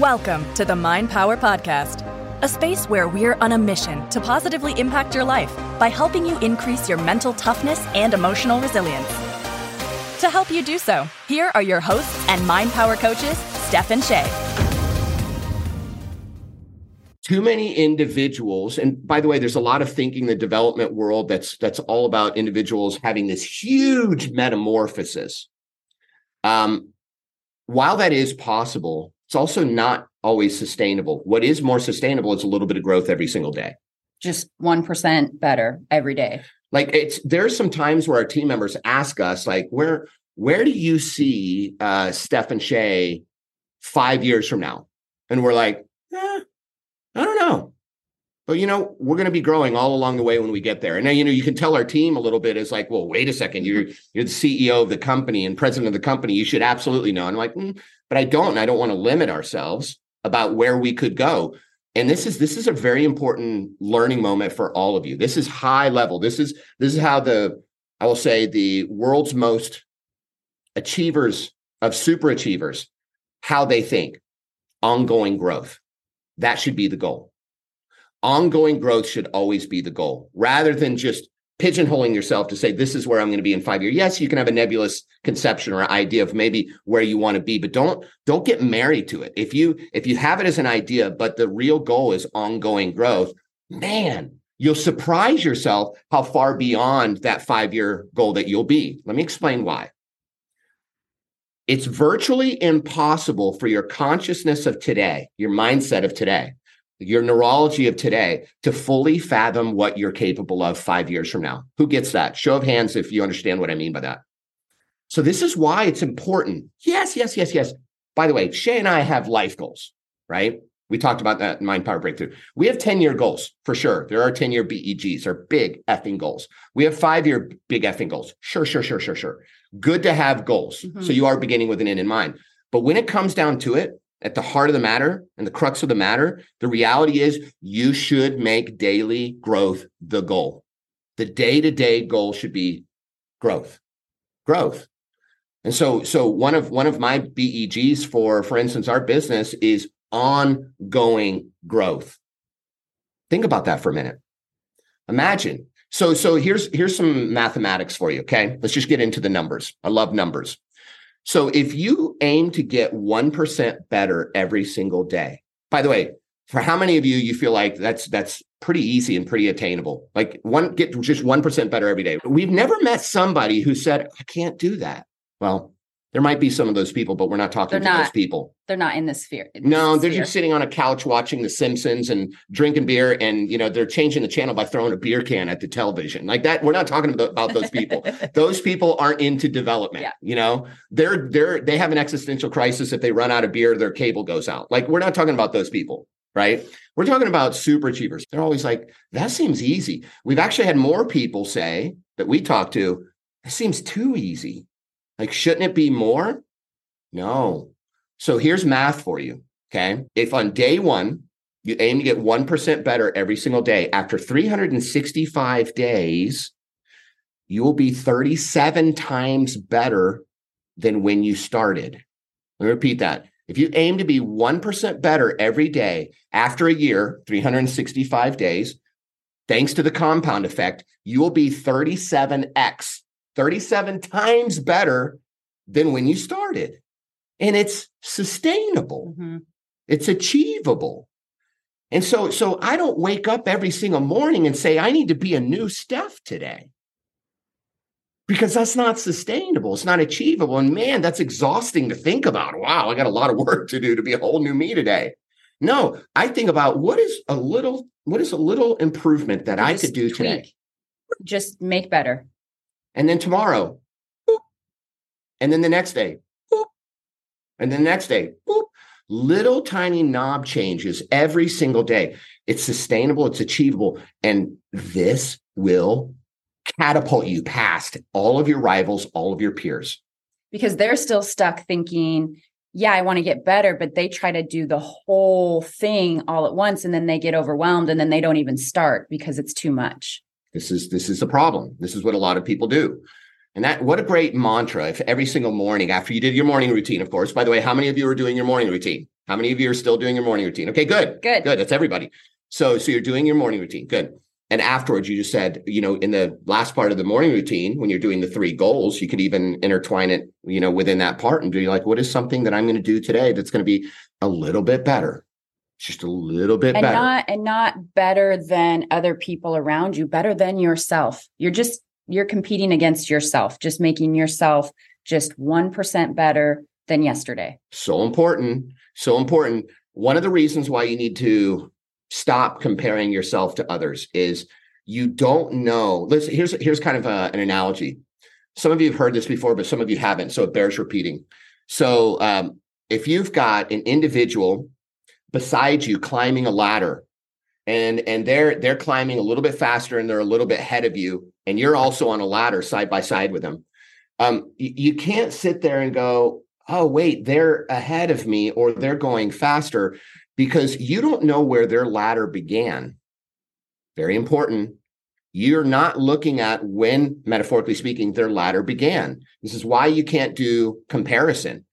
Welcome to the Mind Power Podcast, a space where we're on a mission to positively impact your life by helping you increase your mental toughness and emotional resilience. To help you do so, here are your hosts and Mind Power coaches, Steph and Shay. Too many individuals, and by the way, there's a lot of thinking in the development world that's that's all about individuals having this huge metamorphosis. Um, while that is possible, it's also not always sustainable. What is more sustainable is a little bit of growth every single day. Just 1% better every day. Like it's there's some times where our team members ask us, like, where where do you see uh Steph and Shay five years from now? And we're like, eh, I don't know. But you know, we're going to be growing all along the way when we get there. And now, you know, you can tell our team a little bit is like, well, wait a second, you're you're the CEO of the company and president of the company. You should absolutely know. And I'm like, mm, but I don't. And I don't want to limit ourselves about where we could go. And this is this is a very important learning moment for all of you. This is high level. This is this is how the I will say the world's most achievers of super achievers how they think ongoing growth that should be the goal ongoing growth should always be the goal. Rather than just pigeonholing yourself to say this is where i'm going to be in five years. Yes you can have a nebulous conception or idea of maybe where you want to be but don't don't get married to it. If you if you have it as an idea but the real goal is ongoing growth man you'll surprise yourself how far beyond that five year goal that you'll be. Let me explain why. It's virtually impossible for your consciousness of today your mindset of today your neurology of today to fully fathom what you're capable of five years from now. Who gets that? Show of hands if you understand what I mean by that. So, this is why it's important. Yes, yes, yes, yes. By the way, Shay and I have life goals, right? We talked about that in Mind Power Breakthrough. We have 10 year goals for sure. There are 10 year BEGs, are big effing goals. We have five year big effing goals. Sure, sure, sure, sure, sure. Good to have goals. Mm-hmm. So, you are beginning with an end in mind. But when it comes down to it, at the heart of the matter and the crux of the matter, the reality is you should make daily growth the goal. The day to day goal should be growth, growth. And so, so one of one of my BEGs for, for instance, our business is ongoing growth. Think about that for a minute. Imagine. So, so here's here's some mathematics for you. Okay, let's just get into the numbers. I love numbers. So if you aim to get 1% better every single day, by the way, for how many of you you feel like that's that's pretty easy and pretty attainable? Like one get just 1% better every day. We've never met somebody who said, I can't do that. Well, there might be some of those people, but we're not talking they're to not, those people. They're not in the sphere. In no, they're sphere. just sitting on a couch watching The Simpsons and drinking beer, and you know they're changing the channel by throwing a beer can at the television like that. We're not talking about, about those people. those people aren't into development. Yeah. You know, they're they're they have an existential crisis if they run out of beer, their cable goes out. Like we're not talking about those people right? We're talking about super achievers. They're always like, that seems easy. We've actually had more people say that we talk to, it seems too easy. Like, shouldn't it be more? No. So here's math for you. Okay. If on day one, you aim to get 1% better every single day, after 365 days, you will be 37 times better than when you started. Let me repeat that. If you aim to be 1% better every day after a year, 365 days, thanks to the compound effect, you will be 37x 37 times better than when you started. And it's sustainable. Mm-hmm. It's achievable. And so so I don't wake up every single morning and say I need to be a new Steph today. Because that's not sustainable. It's not achievable. And man, that's exhausting to think about. Wow, I got a lot of work to do to be a whole new me today. No, I think about what is a little what is a little improvement that I could do tweak. today. Just make better. And then tomorrow, boop. and then the next day, boop. and then the next day, boop. little tiny knob changes every single day. It's sustainable, it's achievable, and this will catapult you past all of your rivals, all of your peers. Because they're still stuck thinking, yeah, I want to get better, but they try to do the whole thing all at once and then they get overwhelmed and then they don't even start because it's too much. This is this is a problem. This is what a lot of people do. And that what a great mantra if every single morning after you did your morning routine, of course. By the way, how many of you are doing your morning routine? How many of you are still doing your morning routine? Okay, good. Good. Good. That's everybody. So so you're doing your morning routine. Good. And afterwards, you just said, you know, in the last part of the morning routine, when you're doing the three goals, you could even intertwine it, you know, within that part and be like, what is something that I'm going to do today that's going to be a little bit better? Just a little bit and better. not and not better than other people around you, better than yourself. You're just you're competing against yourself, just making yourself just 1% better than yesterday. So important. So important. One of the reasons why you need to stop comparing yourself to others is you don't know. Let's here's here's kind of a, an analogy. Some of you have heard this before, but some of you haven't, so it bears repeating. So um, if you've got an individual beside you climbing a ladder, and and they're they're climbing a little bit faster and they're a little bit ahead of you, and you're also on a ladder side by side with them, um, you, you can't sit there and go, oh wait, they're ahead of me or they're going faster because you don't know where their ladder began. Very important. You're not looking at when, metaphorically speaking, their ladder began. This is why you can't do comparison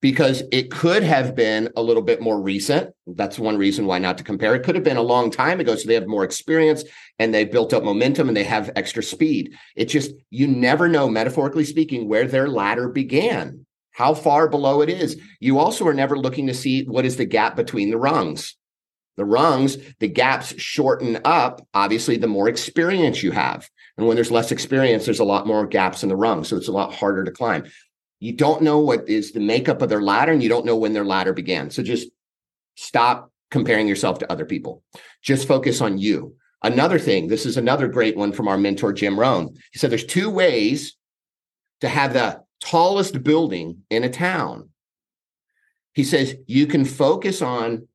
because it could have been a little bit more recent. That's one reason why not to compare. It could have been a long time ago. So they have more experience and they built up momentum and they have extra speed. It just, you never know, metaphorically speaking, where their ladder began how far below it is. You also are never looking to see what is the gap between the rungs. The rungs, the gaps shorten up, obviously, the more experience you have. And when there's less experience, there's a lot more gaps in the rungs. So it's a lot harder to climb. You don't know what is the makeup of their ladder, and you don't know when their ladder began. So just stop comparing yourself to other people. Just focus on you. Another thing, this is another great one from our mentor, Jim Rohn. He said there's two ways to have the tallest building in a town. He says you can focus on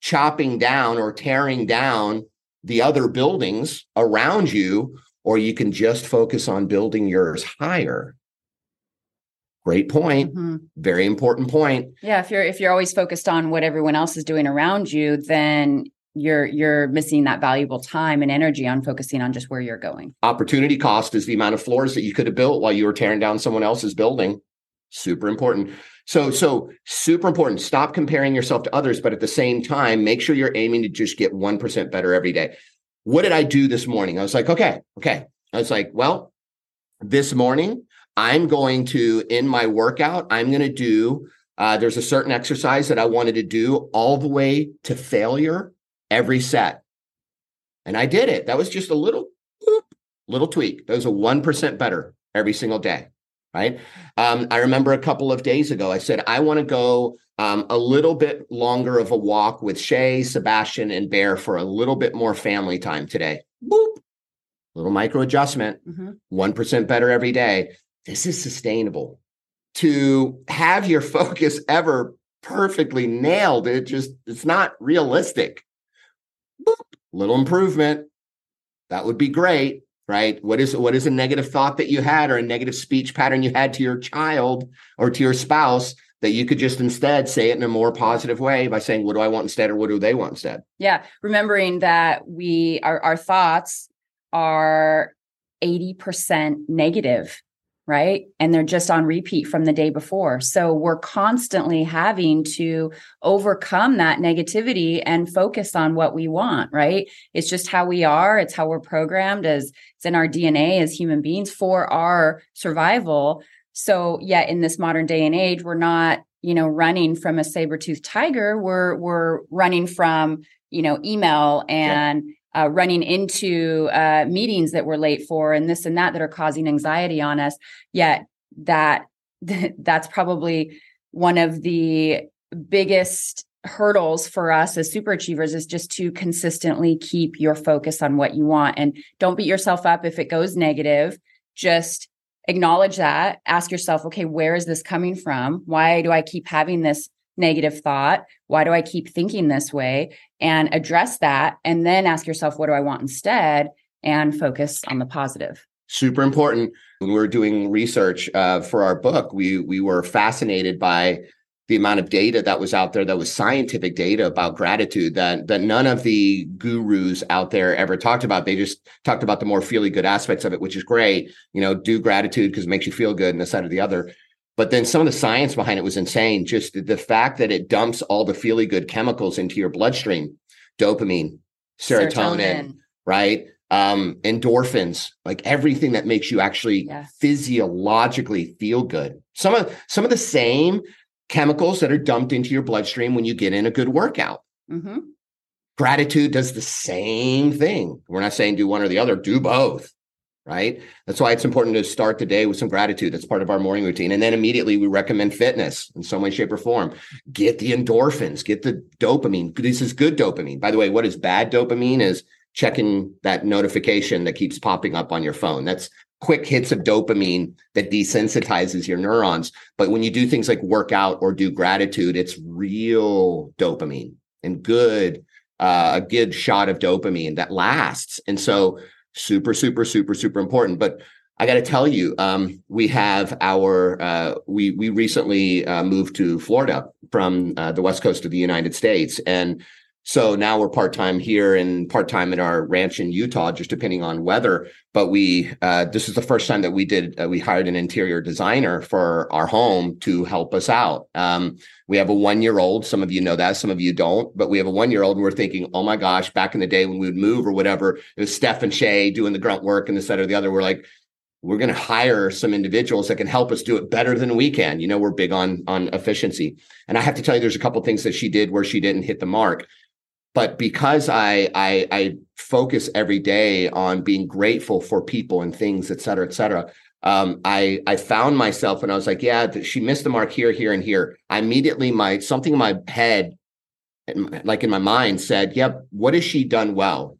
chopping down or tearing down the other buildings around you, or you can just focus on building yours higher. Great point. Mm-hmm. Very important point. Yeah, if you're if you're always focused on what everyone else is doing around you, then you're you're missing that valuable time and energy on focusing on just where you're going. Opportunity cost is the amount of floors that you could have built while you were tearing down someone else's building. Super important. So so super important. Stop comparing yourself to others, but at the same time, make sure you're aiming to just get 1% better every day. What did I do this morning? I was like, okay, okay. I was like, well, this morning I'm going to in my workout, I'm going to do uh, there's a certain exercise that I wanted to do all the way to failure every set. And I did it. That was just a little, little tweak. That was a 1% better every single day. Right. Um, I remember a couple of days ago, I said, I want to go um, a little bit longer of a walk with Shay, Sebastian, and Bear for a little bit more family time today. Boop. Little micro adjustment, mm-hmm. 1% better every day. This is sustainable. To have your focus ever perfectly nailed, it just, it's not realistic boop, little improvement. That would be great, right? What is what is a negative thought that you had or a negative speech pattern you had to your child or to your spouse that you could just instead say it in a more positive way by saying, what do I want instead or what do they want instead? Yeah. Remembering that we our, our thoughts are 80% negative right? And they're just on repeat from the day before. So we're constantly having to overcome that negativity and focus on what we want, right? It's just how we are, it's how we're programmed as it's in our DNA as human beings for our survival. So, yet in this modern day and age, we're not, you know, running from a saber-toothed tiger. We're we're running from, you know, email and yeah uh, running into uh, meetings that we're late for and this and that that are causing anxiety on us yet that that's probably one of the biggest hurdles for us as super achievers is just to consistently keep your focus on what you want. And don't beat yourself up if it goes negative. Just acknowledge that. Ask yourself okay where is this coming from? Why do i keep having this negative thought why do i keep thinking this way? And address that and then ask yourself what do i want instead? And focus on the positive. Super important. When we were doing research uh, for our book we we were fascinated by the amount of data that was out there that was scientific data about gratitude that that none of the gurus out there ever talked about. They just talked about the more feely good aspects of it which is great. You know do gratitude because it makes you feel good and this side or the other But then some of the science behind it was insane. Just the fact that it dumps all the feely good chemicals into your bloodstream, dopamine, serotonin, serotonin. right? Um, endorphins, like everything that makes you actually yeah. physiologically feel good. Some of some of the same chemicals that are dumped into your bloodstream when you get in a good workout. Mm-hmm. Gratitude does the same thing. We're not saying do one or the other, do both right? That's why it's important to start the day with some gratitude. That's part of our morning routine. And then immediately we recommend fitness in some way, shape, or form. Get the endorphins, get the dopamine. This is good dopamine. By the way, what is bad dopamine is checking that notification that keeps popping up on your phone. That's quick hits of dopamine that desensitizes your neurons. But when you do things like work out or do gratitude, it's real dopamine and good, uh, a good shot of dopamine that lasts. And so super, super, super, super important. But I got to tell you, um, we have our uh, we we recently uh, moved to Florida from uh, the west coast of the United States, and so now we're part time here and part time at our ranch in Utah, just depending on weather. But we uh, this is the first time that we did uh, we hired an interior designer for our home to help us out. Um, we have a one year old. Some of you know that, some of you don't. But we have a one year old, and we're thinking, oh my gosh, back in the day when we would move or whatever, it was Steph and Shay doing the grunt work and this, that, or the other. We're like, we're going to hire some individuals that can help us do it better than we can. You know, we're big on on efficiency. And I have to tell you, there's a couple things that she did where she didn't hit the mark but because I, I, I focus every day on being grateful for people and things, et cetera, et cetera, um, I I found myself and I was like, yeah, she missed the mark here, here, and here. I immediately my something in my head, like in my mind, said, "Yep, what has she done well?"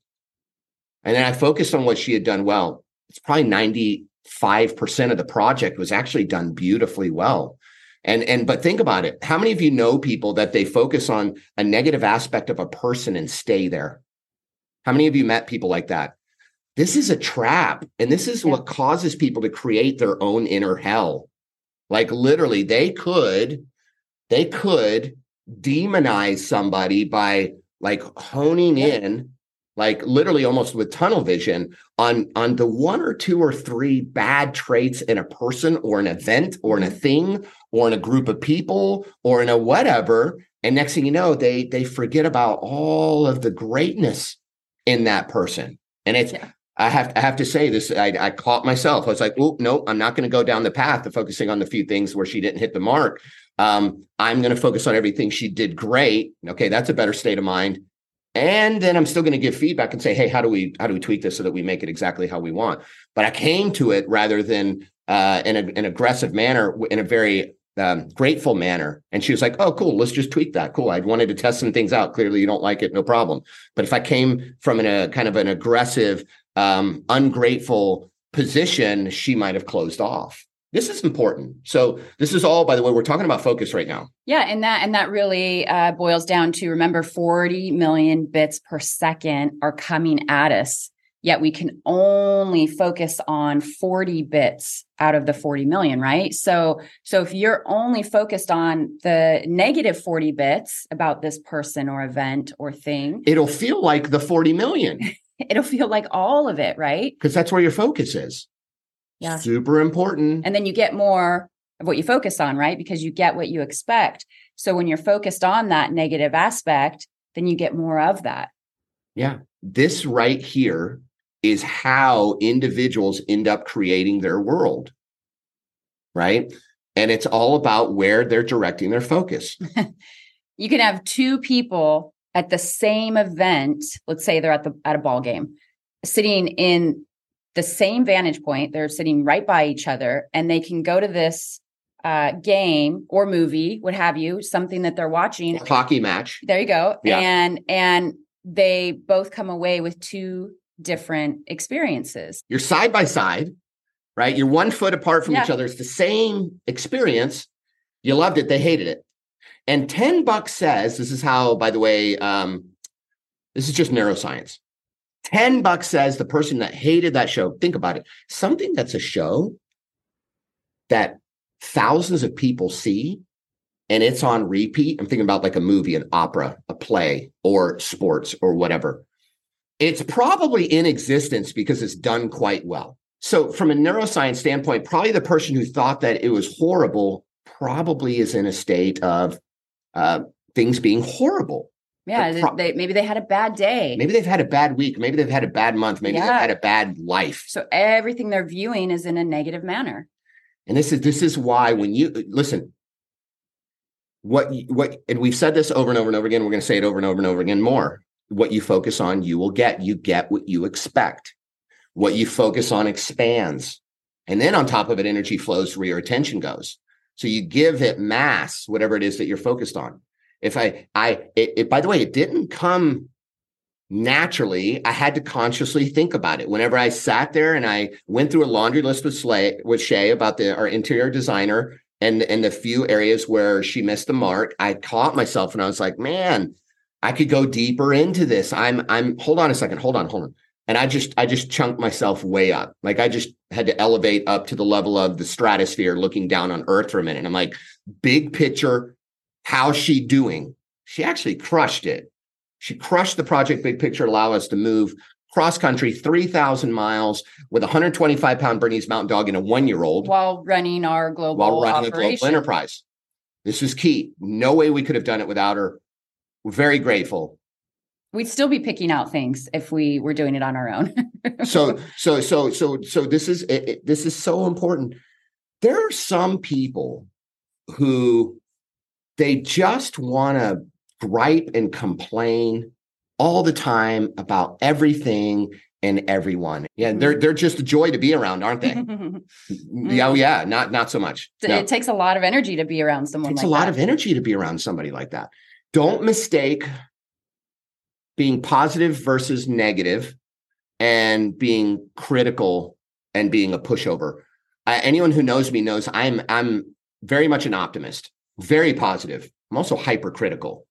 And then I focused on what she had done well. It's probably ninety five percent of the project was actually done beautifully well. And and but think about it. How many of you know people that they focus on a negative aspect of a person and stay there? How many of you met people like that? This is a trap. And this is what causes people to create their own inner hell. Like literally, they could, they could demonize somebody by like honing in like literally almost with tunnel vision on on the one or two or three bad traits in a person or an event or in a thing or in a group of people or in a whatever and next thing you know they they forget about all of the greatness in that person and it's yeah. I have I have to say this. I, I caught myself. I was like, "Oh no, I'm not going to go down the path of focusing on the few things where she didn't hit the mark. Um, I'm going to focus on everything she did great. Okay, that's a better state of mind and then i'm still going to give feedback and say hey how do we how do we tweak this so that we make it exactly how we want? But i came to it rather than uh, in a, an aggressive manner in a very um, grateful manner. And she was like oh cool let's just tweak that. Cool i wanted to test some things out. Clearly you don't like it no problem. But if i came from a kind of an aggressive um, ungrateful position she might have closed off this is important. So this is all by the way we're talking about focus right now. Yeah and that and that really uh, boils down to remember 40 million bits per second are coming at us yet we can only focus on 40 bits out of the 40 million right? So so if you're only focused on the negative 40 bits about this person or event or thing it'll feel like the 40 million. it'll feel like all of it right? Because that's where your focus is yeah. Super important. And then you get more of what you focus on, right? Because you get what you expect. So when you're focused on that negative aspect, then you get more of that. Yeah. This right here is how individuals end up creating their world. Right. And it's all about where they're directing their focus. you can have two people at the same event, let's say they're at the at a ball game, sitting in the same vantage point. They're sitting right by each other and they can go to this uh, game or movie, what have you, something that they're watching. Hockey match. There you go. Yeah. And and they both come away with two different experiences. You're side by side, right? You're one foot apart from yeah. each other. It's the same experience. You loved it, they hated it. And 10 bucks says, this is how, by the way, um, this is just neuroscience. 10 bucks says the person that hated that show, think about it, something that's a show that thousands of people see and it's on repeat. I'm thinking about like a movie, an opera, a play, or sports or whatever. It's probably in existence because it's done quite well. So, from a neuroscience standpoint, probably the person who thought that it was horrible probably is in a state of uh, things being horrible. Yeah, pro- they, maybe they had a bad day. Maybe they've had a bad week. Maybe they've had a bad month. Maybe they've had a bad life. So everything they're viewing is in a negative manner. And this is this is why when you listen, what what and we've said this over and over and over again. We're going to say it over and over and over again more. What you focus on, you will get. You get what you expect. What you focus on expands, and then on top of it, energy flows where your attention goes. So you give it mass, whatever it is that you're focused on. If I, I, it, it by the way, it didn't come naturally. I had to consciously think about it. Whenever I sat there and I went through a laundry list with Slay, with Shay about the our interior designer and and the few areas where she missed the mark, I caught myself and I was like, man, I could go deeper into this. I'm I'm hold on a second, hold on, hold on. And I just I just chunked myself way up. Like I just had to elevate up to the level of the stratosphere looking down on earth for a minute. I'm like, big picture, how's she doing? She actually crushed it. She crushed the project big picture, allow us to move cross country 3,000 miles with a 125 pound Bernese Mountain Dog and a one year old while running our global while running a global enterprise. This is key. No way we could have done it without her. We're very grateful. We'd still be picking out things if we were doing it on our own. So, so, so, so, so this is it, it- this is so important. There are some people who they just want to gripe and complain all the time about everything and everyone. Yeah, they're mm-hmm. they're just a joy to be around, aren't they? Yeah, oh, mm-hmm. yeah, not not so much. No. It takes a lot of energy to be around someone takes like a lot that. of energy to be around somebody like that. Don't mistake being positive versus negative and being critical and being a pushover. I, anyone who knows me knows I'm I'm very much an optimist, very positive. I'm also hypercritical.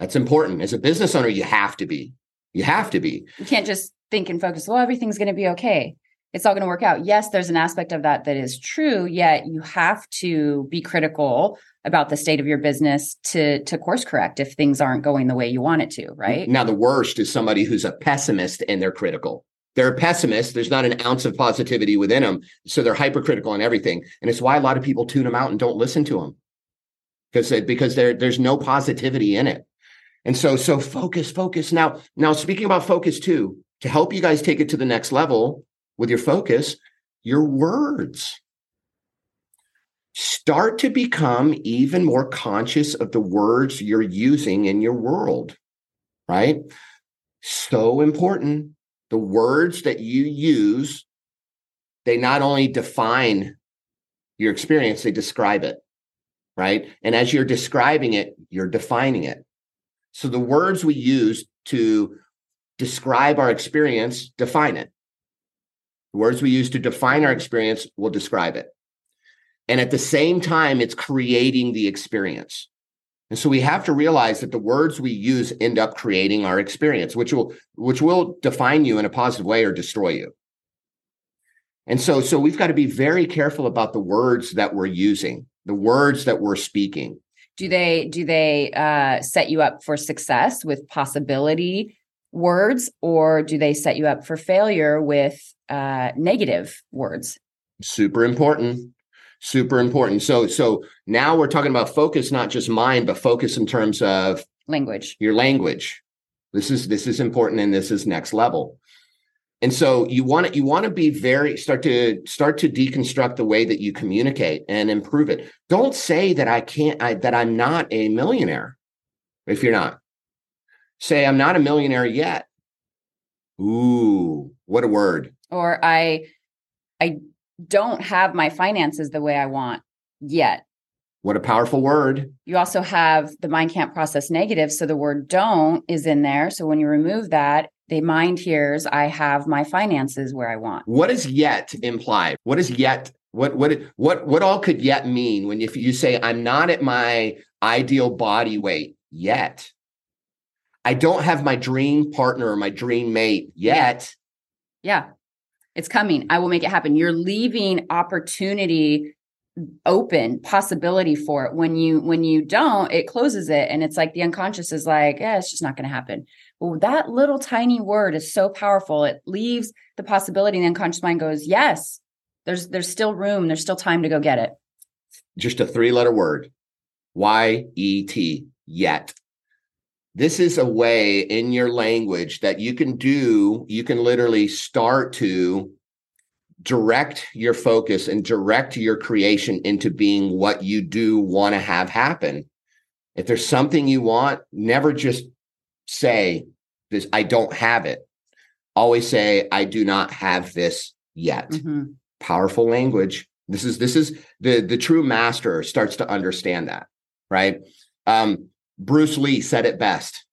That's important. As a business owner, you have to be. You have to be. You can't just think and focus, well, everything's going to be okay. It's all going to work out. Yes, there's an aspect of that that is true, yet you have to be critical about the state of your business to to course correct if things aren't going the way you want it to, right? Now, the worst is somebody who's a pessimist and they're critical. They're a pessimist. There's not an ounce of positivity within them. So they're hypercritical on everything. And it's why a lot of people tune them out and don't listen to them because, because there, there's no positivity in it. And so, so focus, focus. Now, now speaking about focus too, to help you guys take it to the next level with your focus, your words. Start to become even more conscious of the words you're using in your world, right? So important. The words that you use, they not only define your experience, they describe it, right? And as you're describing it, you're defining it. So the words we use to describe our experience define it. The words we use to define our experience will describe it. And at the same time, it's creating the experience. And so we have to realize that the words we use end up creating our experience, which will which will define you in a positive way or destroy you. And so so we've got to be very careful about the words that we're using, the words that we're speaking. Do they do they uh, set you up for success with possibility words, or do they set you up for failure with uh, negative words? Super important. Super important. So so now we're talking about focus, not just mind, but focus in terms of Language. your language. This is this is important and this is next level. And so you want to you want to be very start to start to deconstruct the way that you communicate and improve it. Don't say that I can't I, that I'm not a millionaire if you're not. Say I'm not a millionaire yet. Ooh, what a word. Or I I don't have my finances the way I want yet. What a powerful word. You also have the mind can't process negative. So the word don't is in there. So when you remove that, the mind hears, I have my finances where I want. What does yet imply? What is yet? What what what what all could yet mean when if you say I'm not at my ideal body weight yet? I don't have my dream partner or my dream mate yet. Yeah. It's coming. I will make it happen. You're leaving opportunity open possibility for it when you when you don't it closes it and it's like the unconscious is like yeah it's just not going to happen well that little tiny word is so powerful it leaves the possibility and the unconscious mind goes yes there's there's still room there's still time to go get it just a three letter word Y E T, yet. This is a way in your language that you can do, you can literally start to direct your focus and direct your creation into being what you do want to have happen. If there's something you want, never just say this, I don't have it. Always say, I do not have this yet. Mm-hmm. Powerful language. This is this is the the true master starts to understand that, right? Um, Bruce Lee said it best.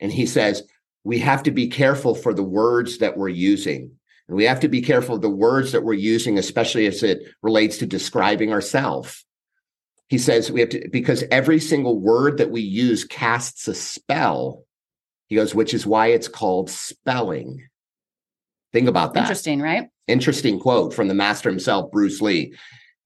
And he says, we have to be careful for the words that we're using. And we have to be careful of the words that we're using, especially as it relates to describing ourselves. He says we have to, because every single word that we use casts a spell. He goes, which is why it's called spelling. Think about that. Interesting, right? Interesting quote from the master himself, Bruce Lee.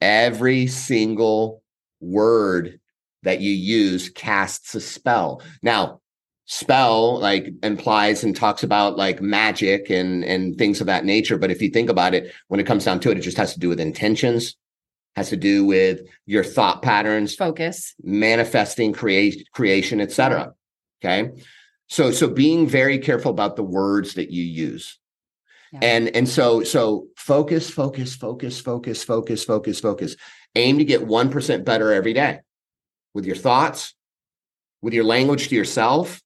Every single word that you use casts a spell. Now, spell like implies and talks about like magic and and things of that nature but if you think about it when it comes down to it it just has to do with intentions has to do with your thought patterns focus. manifesting create creation etc okay? So so being very careful about the words that you use. Yeah. and and so so focus focus focus focus focus focus focus. Aim to get 1% better every day with your thoughts with your language to yourself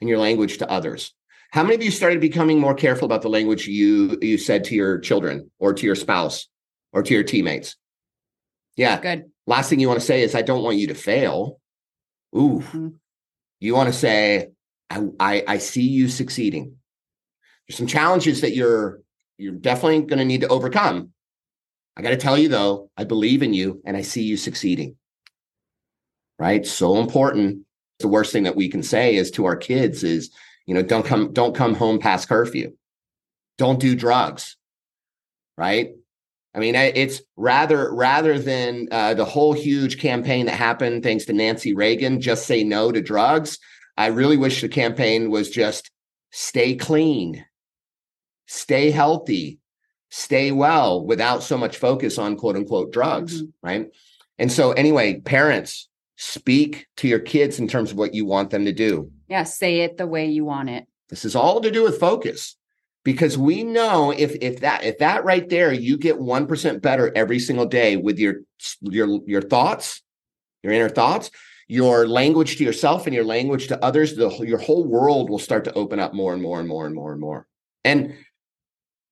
and your language to others. How many of you started becoming more careful about the language you you said to your children or to your spouse or to your teammates? Yeah. Good. Last thing you want to say is I don't want you to fail. Ooh. Mm-hmm. You want to say I, I I see you succeeding. There's some challenges that you're you're definitely going to need to overcome. I got to tell you though, I believe in you and I see you succeeding. Right? So important the worst thing that we can say is to our kids is, you know, don't come, don't come home past curfew. Don't do drugs. Right. I mean, it's rather rather than uh, the whole huge campaign that happened thanks to Nancy Reagan, just say no to drugs. I really wish the campaign was just stay clean, stay healthy, stay well without so much focus on quote unquote drugs. Mm-hmm. Right. And so, anyway, parents, speak to your kids in terms of what you want them to do. Yeah, say it the way you want it. This is all to do with focus because we know if if that if that right there you get 1% better every single day with your your your thoughts, your inner thoughts, your language to yourself and your language to others, the your whole world will start to open up more and more and more and more and more. And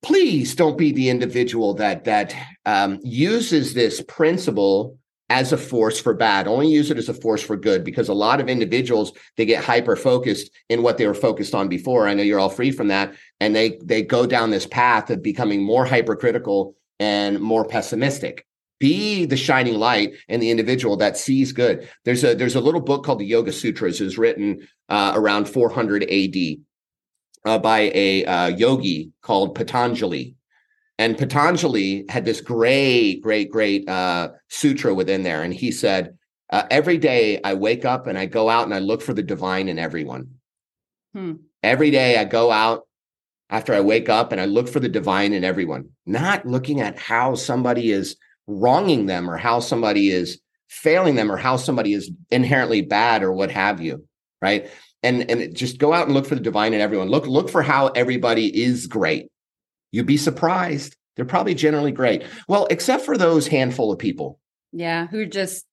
please don't be the individual that that um, uses this principle as a force for bad. Only use it as a force for good because a lot of individuals they get hyper focused in what they were focused on before. I know you're all free from that, and they they go down this path of becoming more hypercritical and more pessimistic. Be the shining light and the individual that sees good. There's a there's a little book called the Yoga Sutras. is written uh, around 400 AD uh, by a uh, yogi called Patanjali. And Patanjali had this great, great, great uh, sutra within there. And he said, uh, Every day I wake up and I go out and I look for the divine in everyone. Hmm. Every day I go out after I wake up and I look for the divine in everyone, not looking at how somebody is wronging them or how somebody is failing them or how somebody is inherently bad or what have you. Right. And and just go out and look for the divine in everyone. Look, look for how everybody is great You'd be surprised. They're probably generally great. Well, except for those handful of people. Yeah, who just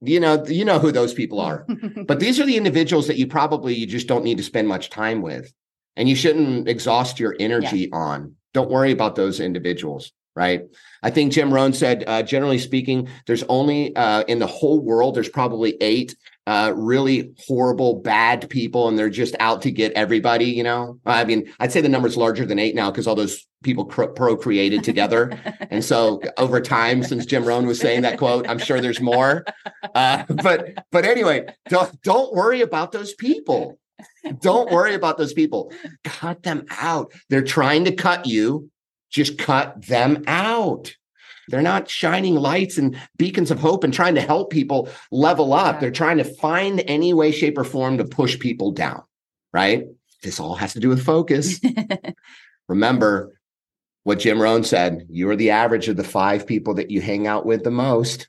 you know, you know who those people are. but these are the individuals that you probably you just don't need to spend much time with. And you shouldn't exhaust your energy yeah. on. Don't worry about those individuals right? I think Jim Rohn said, uh, generally speaking, there's only uh, in the whole world, there's probably eight uh, really horrible, bad people, and they're just out to get everybody. You know, I mean, I'd say the number's larger than eight now because all those people cr- procreated together, and so over time, since Jim Rohn was saying that quote, I'm sure there's more. Uh, but but anyway, don't don't worry about those people. Don't worry about those people. Cut them out. They're trying to cut you. Just cut them out. They're not shining lights and beacons of hope and trying to help people level up. Yeah. They're trying to find any way, shape, or form to push people down, right? This all has to do with focus. Remember what Jim Rohn said you are the average of the five people that you hang out with the most.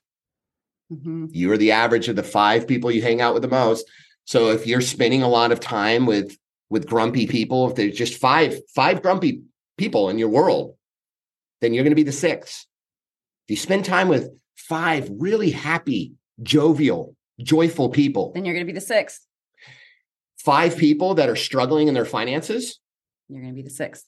Mm-hmm. You are the average of the five people you hang out with the most. So if you're spending a lot of time with with grumpy people, if there's just five five grumpy people in your world, then you're going to be the sixth. If you spend time with five really happy, jovial, joyful people, then you're going to be the sixth. Five people that are struggling in their finances, you're going to be the sixth.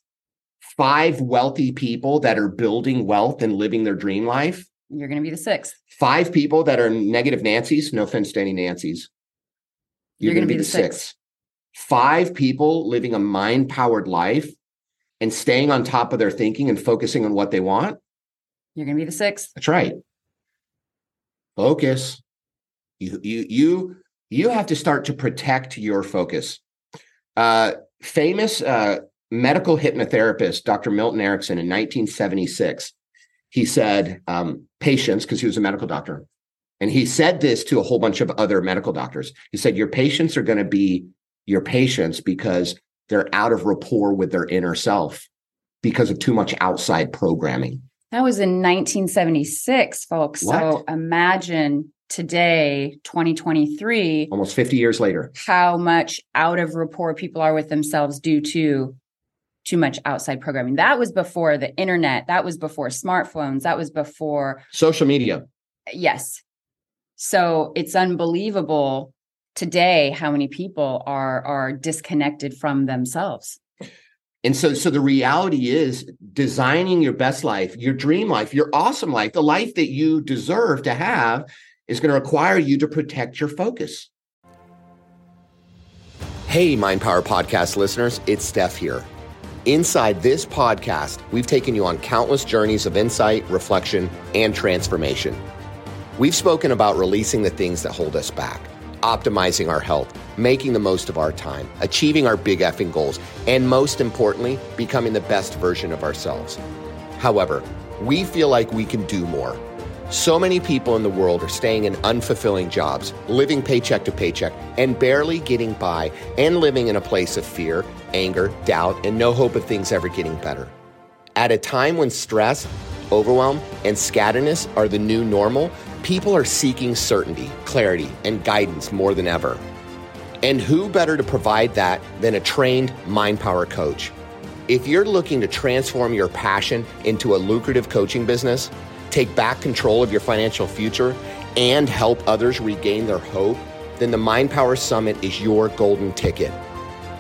Five wealthy people that are building wealth and living their dream life, you're going to be the sixth. Five people that are negative Nancy's, no offense to any Nancy's, you're, you're going to be, be the sixth. sixth. Five people living a mind powered life and staying on top of their thinking and focusing on what they want, you're going to be the sixth. That's right. Focus. You you you you have to start to protect your focus. Uh, famous uh, medical hypnotherapist Dr. Milton Erickson in 1976, he said um, patients because he was a medical doctor, and he said this to a whole bunch of other medical doctors. He said your patients are going to be your patients because they're out of rapport with their inner self because of too much outside programming. That was in 1976, folks. What? So imagine today, 2023, almost 50 years later, how much out of rapport people are with themselves due to too much outside programming. That was before the internet, that was before smartphones, that was before social media. Yes. So it's unbelievable today how many people are are disconnected from themselves and so so the reality is designing your best life your dream life your awesome life the life that you deserve to have is going to require you to protect your focus. Hey mind power podcast listeners it's steph here. Inside this podcast we've taken you on countless journeys of insight reflection and transformation. We've spoken about releasing the things that hold us back optimizing our health, making the most of our time, achieving our big effing goals, and most importantly, becoming the best version of ourselves. However, we feel like we can do more. So many people in the world are staying in unfulfilling jobs, living paycheck to paycheck, and barely getting by, and living in a place of fear, anger, doubt, and no hope of things ever getting better. At a time when stress, overwhelm, and scatterness are the new normal, people are seeking certainty, clarity, and guidance more than ever. And who better to provide that than a trained mind power coach? If you're looking to transform your passion into a lucrative coaching business, take back control of your financial future, and help others regain their hope, then the Mind Power Summit is your golden ticket.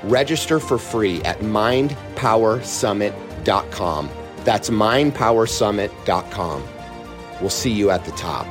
Register for free at mindpowersummit.com. That's mindpowersummit.com. We'll see you at the top.